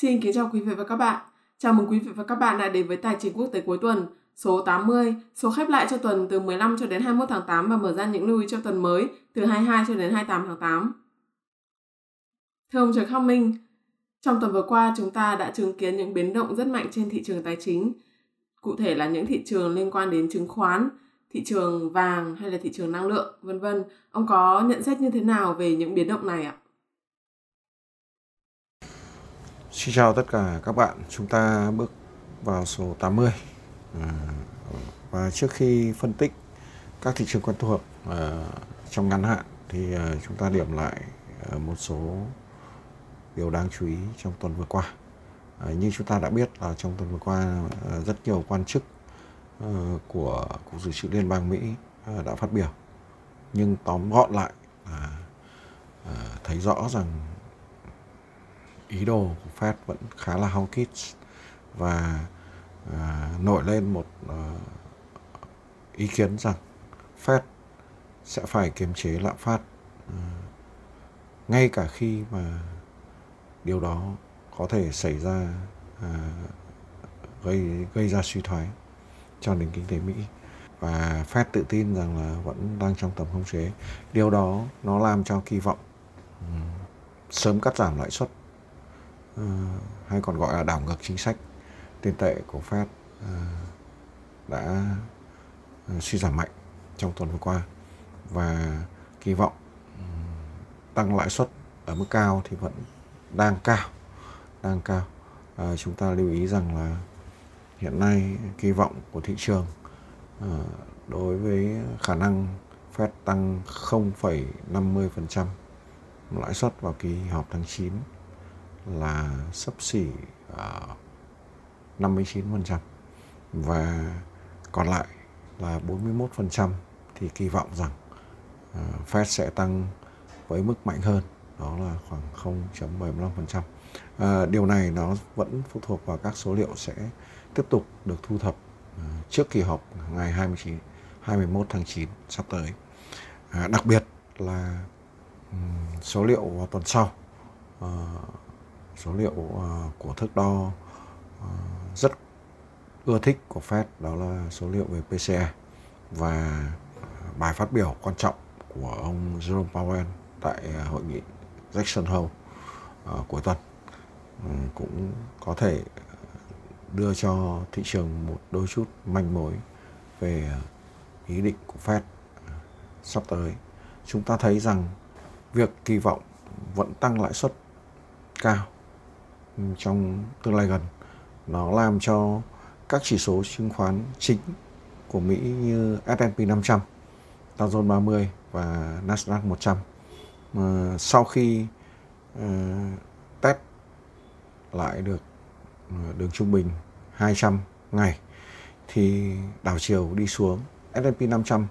Xin kính chào quý vị và các bạn. Chào mừng quý vị và các bạn đã đến với Tài chính quốc tế cuối tuần số 80, số khép lại cho tuần từ 15 cho đến 21 tháng 8 và mở ra những lưu ý cho tuần mới từ 22 cho đến 28 tháng 8. Thưa ông Trần Khắc Minh, trong tuần vừa qua chúng ta đã chứng kiến những biến động rất mạnh trên thị trường tài chính, cụ thể là những thị trường liên quan đến chứng khoán, thị trường vàng hay là thị trường năng lượng, vân vân. Ông có nhận xét như thế nào về những biến động này ạ? Xin chào tất cả các bạn, chúng ta bước vào số 80. À, và trước khi phân tích các thị trường quen thuộc à, trong ngắn hạn thì à, chúng ta điểm lại à, một số điều đáng chú ý trong tuần vừa qua. À, như chúng ta đã biết là trong tuần vừa qua à, rất nhiều quan chức à, của Cục Dự trữ Liên bang Mỹ à, đã phát biểu. Nhưng tóm gọn lại là à, thấy rõ rằng ý đồ của Fed vẫn khá là hawkish và à, nổi lên một à, ý kiến rằng Fed sẽ phải kiềm chế lạm phát à, ngay cả khi mà điều đó có thể xảy ra à, gây gây ra suy thoái cho nền kinh tế Mỹ và Fed tự tin rằng là vẫn đang trong tầm khống chế. Điều đó nó làm cho kỳ vọng um, sớm cắt giảm lãi suất Ờ, hay còn gọi là đảo ngược chính sách. Tiền tệ của Fed ờ, đã ờ, suy giảm mạnh trong tuần vừa qua. Và kỳ vọng ừ, tăng lãi suất ở mức cao thì vẫn đang cao đang cao. À, chúng ta lưu ý rằng là hiện nay kỳ vọng của thị trường à, đối với khả năng Fed tăng 0,50% lãi suất vào kỳ họp tháng 9 là sấp xỉ à, uh, 59% và còn lại là 41% thì kỳ vọng rằng uh, Fed sẽ tăng với mức mạnh hơn đó là khoảng 0.75%. Uh, à, điều này nó vẫn phụ thuộc vào các số liệu sẽ tiếp tục được thu thập uh, trước kỳ họp ngày 29 21 tháng 9 sắp tới. Uh, đặc biệt là um, số liệu vào tuần sau uh, số liệu uh, của thước đo uh, rất ưa thích của Fed đó là số liệu về PCE và ờ, bài phát biểu quan trọng của ông Jerome Powell tại hội nghị Jackson Hole uh, cuối tuần um, cũng có thể đưa cho thị trường một đôi chút manh mối về ý định của Fed sắp tới. Chúng ta thấy rằng việc kỳ vọng vẫn tăng lãi suất cao Ừ, trong tương lai gần. Nó làm cho các chỉ số chứng khoán chính của Mỹ như S&P 500, Dow Jones 30 và Nasdaq 100 mà sau khi uh, test lại được ờ, đường trung bình 200 ngày thì đảo chiều đi xuống S&P 500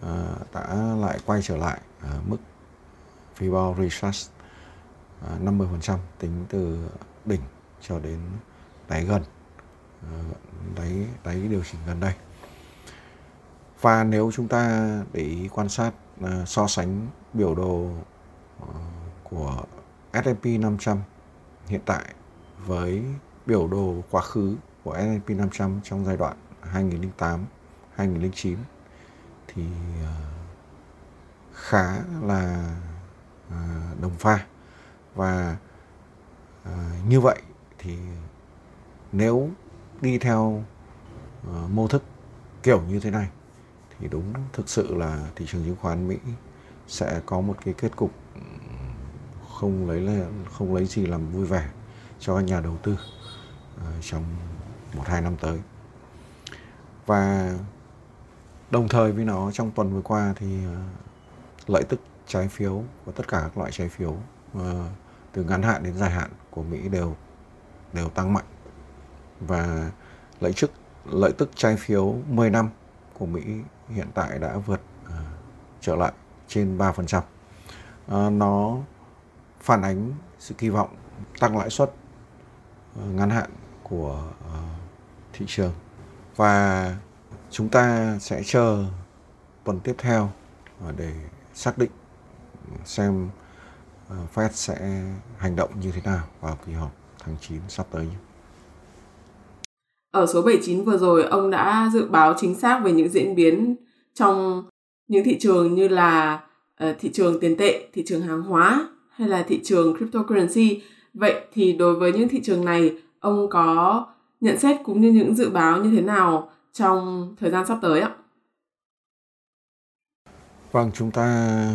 uh, đã lại quay trở lại ở mức Fibonacci Research. À, 50% tính từ đỉnh cho đến đáy gần. À, đáy đáy điều chỉnh gần đây. Và nếu chúng ta để ý quan sát à, so sánh biểu đồ của S&P 500 hiện tại với biểu đồ quá khứ của S&P 500 trong giai đoạn 2008 2009 thì khá là đồng pha và uh, như vậy thì nếu đi theo uh, mô thức kiểu như thế này thì đúng thực sự là thị trường chứng khoán Mỹ sẽ có một cái kết cục không lấy không lấy gì làm vui vẻ cho nhà đầu tư uh, trong một hai năm tới. Và đồng thời với nó trong tuần vừa qua thì uh, lợi tức trái phiếu và tất cả các loại trái phiếu uh, từ ngắn hạn đến dài hạn của Mỹ đều đều tăng mạnh và lợi tức lợi tức trái phiếu 10 năm của Mỹ hiện tại đã vượt uh, trở lại trên 3%. Uh, à, nó phản ánh sự kỳ vọng tăng lãi suất uh, ngắn hạn của uh, thị trường và chúng ta sẽ chờ tuần tiếp theo để xác định xem uh, Fed sẽ hành động như thế nào vào kỳ họp tháng 9 sắp tới nhé. Ở số 79 vừa rồi, ông đã dự báo chính xác về những diễn biến trong những thị trường như là uh, thị trường tiền tệ, thị trường hàng hóa hay là thị trường cryptocurrency. Vậy thì đối với những thị trường này, ông có nhận xét cũng như những dự báo như thế nào trong thời gian sắp tới ạ? Vâng, chúng ta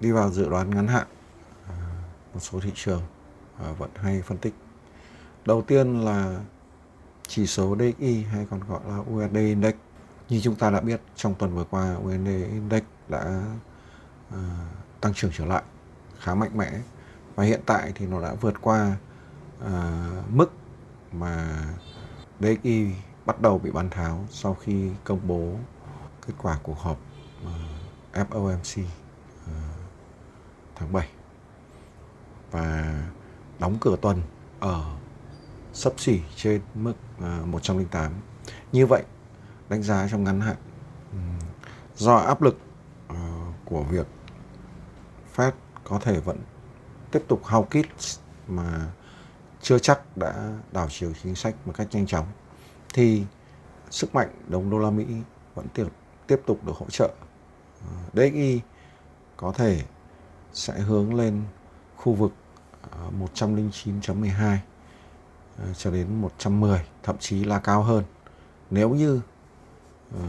đi vào dự đoán ngắn hạn à, một số thị trường à, vẫn hay phân tích. Đầu tiên là chỉ số DXY hay còn gọi là USD Index. Như chúng ta đã biết trong tuần vừa qua USD Index đã uh, tăng trưởng trở lại khá mạnh mẽ và hiện tại thì nó đã vượt qua uh, mức mà DXY bắt đầu bị bán tháo sau khi công bố kết quả cuộc họp uh, FOMC tháng 7 và đóng cửa tuần ở sấp xỉ trên mức à, 108. Như vậy, đánh giá trong ngắn hạn do áp lực ờ, của việc Fed có thể vẫn tiếp tục hao kít mà chưa chắc đã đảo chiều chính sách một cách nhanh chóng thì sức mạnh đồng đô la Mỹ vẫn tiếp tiếp tục được hỗ trợ. Ờ, DXY có thể sẽ hướng lên khu vực à, 109.12 à, cho đến 110 thậm chí là cao hơn nếu như uh,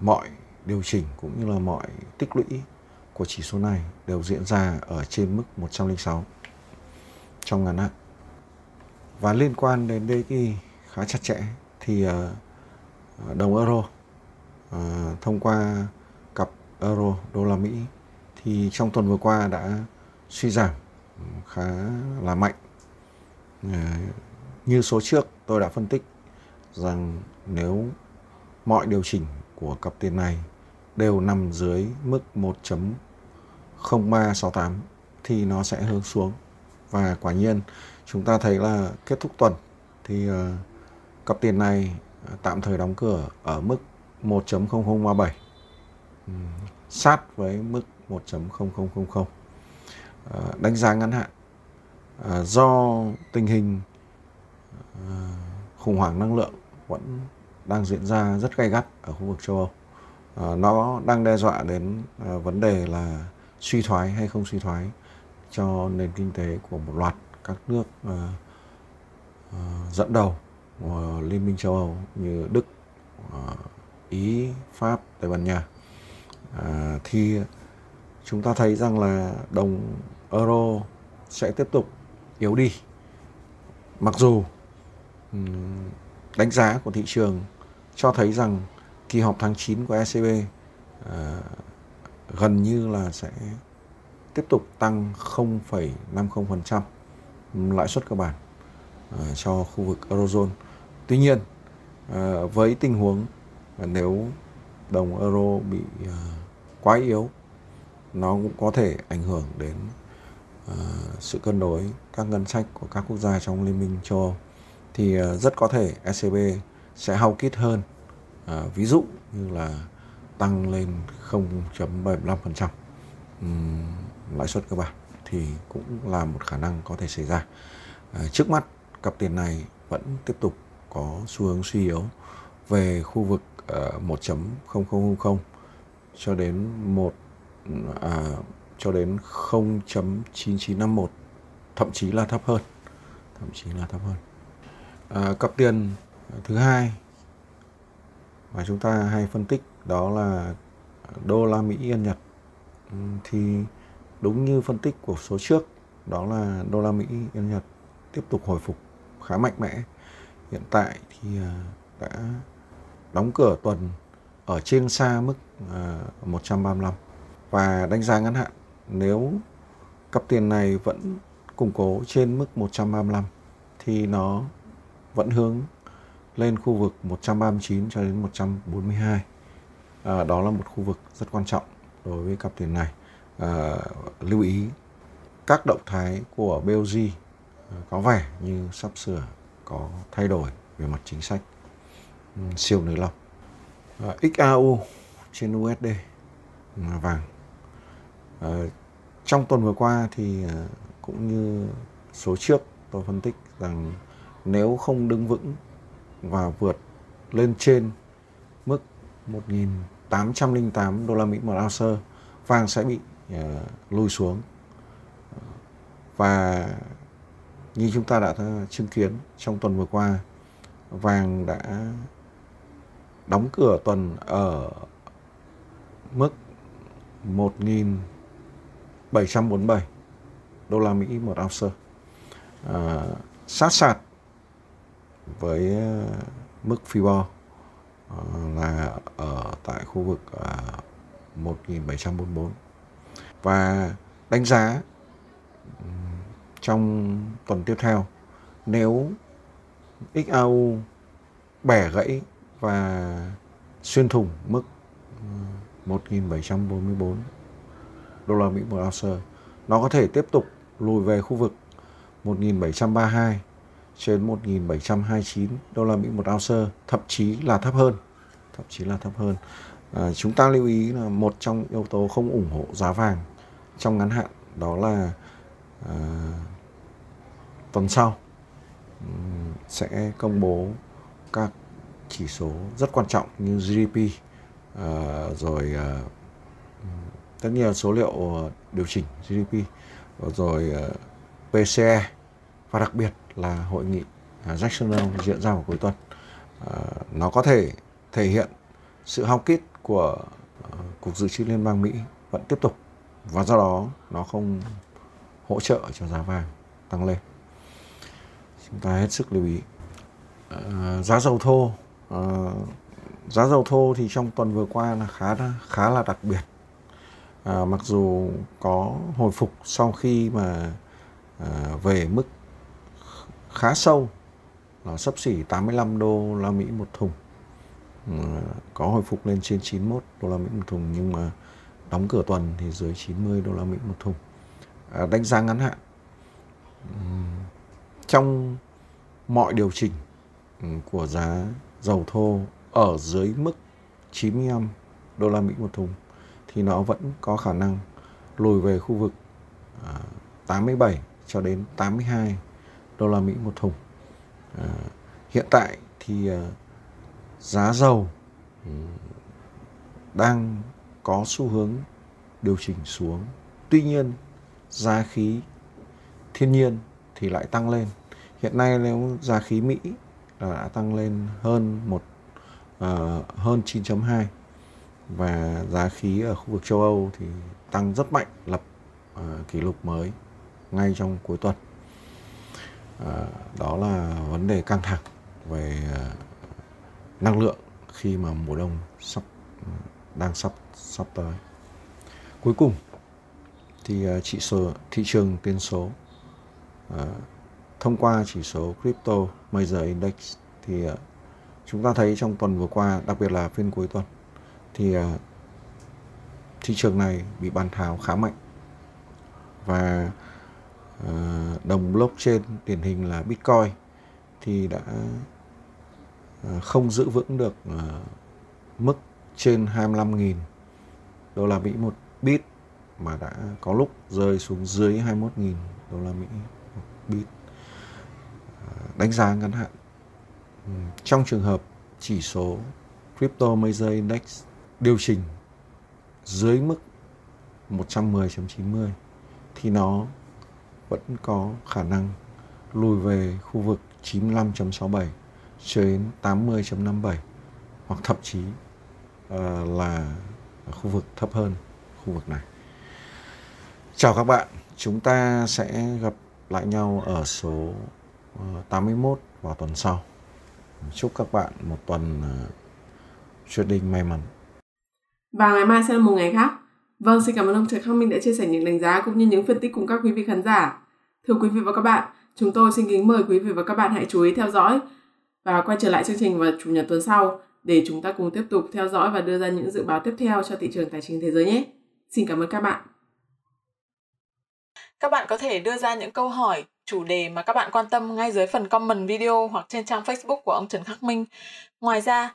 mọi điều chỉnh cũng như là mọi tích lũy của chỉ số này đều diễn ra ở trên mức 106 trong ngắn hạn. Và liên quan đến DXY khá chặt chẽ thì uh, đồng euro uh, thông qua cặp euro đô la Mỹ thì trong tuần vừa qua đã suy giảm khá là mạnh. Ờ, như số trước tôi đã phân tích rằng nếu mọi điều chỉnh của cặp tiền này đều nằm dưới mức 1.0368 thì nó sẽ hướng xuống và quả nhiên chúng ta thấy là kết thúc tuần thì uh, cặp tiền này tạm thời đóng cửa ở mức 1.0037 sát với mức 1.0000 à, đánh giá ngắn hạn à, do tình hình à, khủng hoảng năng lượng vẫn đang diễn ra rất gay gắt ở khu vực châu Âu. Nó đang đe dọa đến vấn đề là suy thoái hay không suy thoái cho nền kinh tế của một loạt các nước dẫn đầu của Liên minh châu Âu như Đức, Ý, Pháp, Tây Ban Nha. À, thì chúng ta thấy rằng là đồng euro sẽ tiếp tục yếu đi. Mặc dù đánh giá của thị trường cho thấy rằng kỳ họp tháng 9 của ECB à, ờ, gần như là sẽ tiếp tục tăng 0,50% lãi suất cơ bản à, cho khu vực Eurozone. Tuy nhiên, à, với tình huống à, nếu đồng euro bị à, quá yếu, nó cũng có thể ảnh hưởng đến uh, sự cân đối các ngân sách của các quốc gia trong Liên minh châu Âu. Thì uh, rất có thể ECB sẽ hao kít hơn uh, ví dụ như là tăng lên 0.75% um, lãi suất cơ bản thì cũng là một khả năng có thể xảy ra. Uh, trước mắt cặp tiền này vẫn tiếp tục có xu hướng suy yếu về khu vực uh, 1.0000 cho đến 1 à, cho đến 0.9951 thậm chí là thấp hơn thậm chí là thấp hơn. À, cặp tiền thứ hai mà chúng ta hay phân tích đó là đô la Mỹ yên Nhật. Thì đúng như phân tích của số trước đó là đô la Mỹ yên Nhật tiếp tục hồi phục khá mạnh mẽ. Hiện tại thì à, đã đóng cửa tuần ở trên xa mức 135 à, và đánh giá ngắn hạn nếu cặp tiền này vẫn củng cố trên mức 135 thì nó vẫn hướng lên khu vực 139 cho đến 142. À, đó là một khu vực rất quan trọng đối với cặp tiền này. À, lưu ý các động thái của BOJ à, có vẻ như sắp sửa có thay đổi về mặt chính sách ừ, siêu nới lỏng. À, XAU trên USD à, vàng. Ờ, trong tuần vừa qua thì ờ, cũng như số trước tôi phân tích rằng nếu không đứng vững và vượt lên trên mức 1.808 đô la Mỹ một ounce vàng sẽ bị uh, lùi xuống. Và như chúng ta đã chứng kiến trong tuần vừa qua vàng đã đóng cửa tuần ở mức 747 đô la Mỹ một ounce à, sát sạt với à, mức FIBOR à, là ở tại khu vực à, 1744 và đánh giá trong tuần tiếp theo nếu XAU bẻ gãy và xuyên thủng mức 1744 đô la Mỹ một ounce. Nó có thể tiếp tục lùi về khu vực 1.732 trên 1.729 đô la Mỹ một ounce thậm chí là thấp hơn. Thậm chí là thấp hơn. À, chúng ta lưu ý là một trong yếu tố không ủng hộ giá vàng trong ngắn hạn đó là à, tuần sau sẽ công bố các chỉ số rất quan trọng như GDP à, rồi à, tất nhiên số liệu ờ, điều chỉnh GDP rồi ờ, PCE và đặc biệt là hội nghị à, Jackson Hole diễn ra vào cuối tuần. Ờ, nó có thể thể hiện sự hao kít của cục dự trữ liên bang Mỹ vẫn tiếp tục, và do đó nó không hỗ trợ cho giá vàng tăng lên. Chúng ta hết sức lưu ý. Giá dầu thô giá dầu thô thì trong tuần vừa qua là khá khá là đặc biệt à, mặc dù có hồi phục sau khi mà à, về mức khá sâu là sấp xỉ 85 đô la Mỹ một thùng. À, có hồi phục lên trên 91 đô la Mỹ một thùng nhưng mà đóng cửa tuần thì dưới 90 đô la Mỹ một thùng. À, đánh giá ngắn hạn. Ừ, trong mọi điều chỉnh ừ, của giá dầu thô ở dưới mức 95 đô la Mỹ một thùng thì nó vẫn có khả năng lùi về khu vực à, 87 cho đến 82 đô la Mỹ một thùng. À, hiện tại thì à, giá dầu ừ, đang có xu hướng điều chỉnh xuống. Tuy nhiên giá khí thiên nhiên thì lại tăng lên. Hiện nay nếu giá khí Mỹ đã tăng lên hơn một uh, hơn 9.2 và giá khí ở khu vực châu Âu thì tăng rất mạnh lập uh, kỷ lục mới ngay trong cuối tuần. Uh, đó là vấn đề căng thẳng về uh, năng lượng khi mà mùa đông sắp ừ, đang sắp sắp tới. Cuối cùng thì uh, chỉ số thị trường tiền số uh, thông qua chỉ số crypto major index thì uh, chúng ta thấy trong tuần vừa qua đặc biệt là phiên cuối tuần thì à, thị trường này bị bàn tháo khá mạnh. Và à, đồng blockchain điển hình là bitcoin thì đã à, không giữ vững được mức trên 25.000 đô la Mỹ một bit mà đã có lúc rơi xuống dưới 21.000 đô la Mỹ một bit. Đánh giá ngắn hạn. Trong trường hợp chỉ số Crypto Major Index điều chỉnh dưới mức 110.90 thì nó vẫn có khả năng lùi về khu vực 95.67 cho đến 80.57 hoặc thậm chí uh, là khu vực thấp hơn khu vực này. Chào các bạn, chúng ta sẽ gặp lại nhau ở số ờ, 81 vào tuần sau. Chúc các bạn một tuần ờ, uh, trading may mắn. Và ngày mai sẽ là một ngày khác. Vâng, xin cảm ơn ông Trần Khắc Minh đã chia sẻ những đánh giá cũng như những phân tích cùng các quý vị khán giả. Thưa quý vị và các bạn, chúng tôi xin kính mời quý vị và các bạn hãy chú ý theo dõi và quay trở lại chương trình vào chủ nhật tuần sau để chúng ta cùng tiếp tục theo dõi và đưa ra những dự báo tiếp theo cho thị trường tài chính thế giới nhé. Xin cảm ơn các bạn. Các bạn có thể đưa ra những câu hỏi, chủ đề mà các bạn quan tâm ngay dưới phần comment video hoặc trên trang Facebook của ông Trần Khắc Minh. Ngoài ra,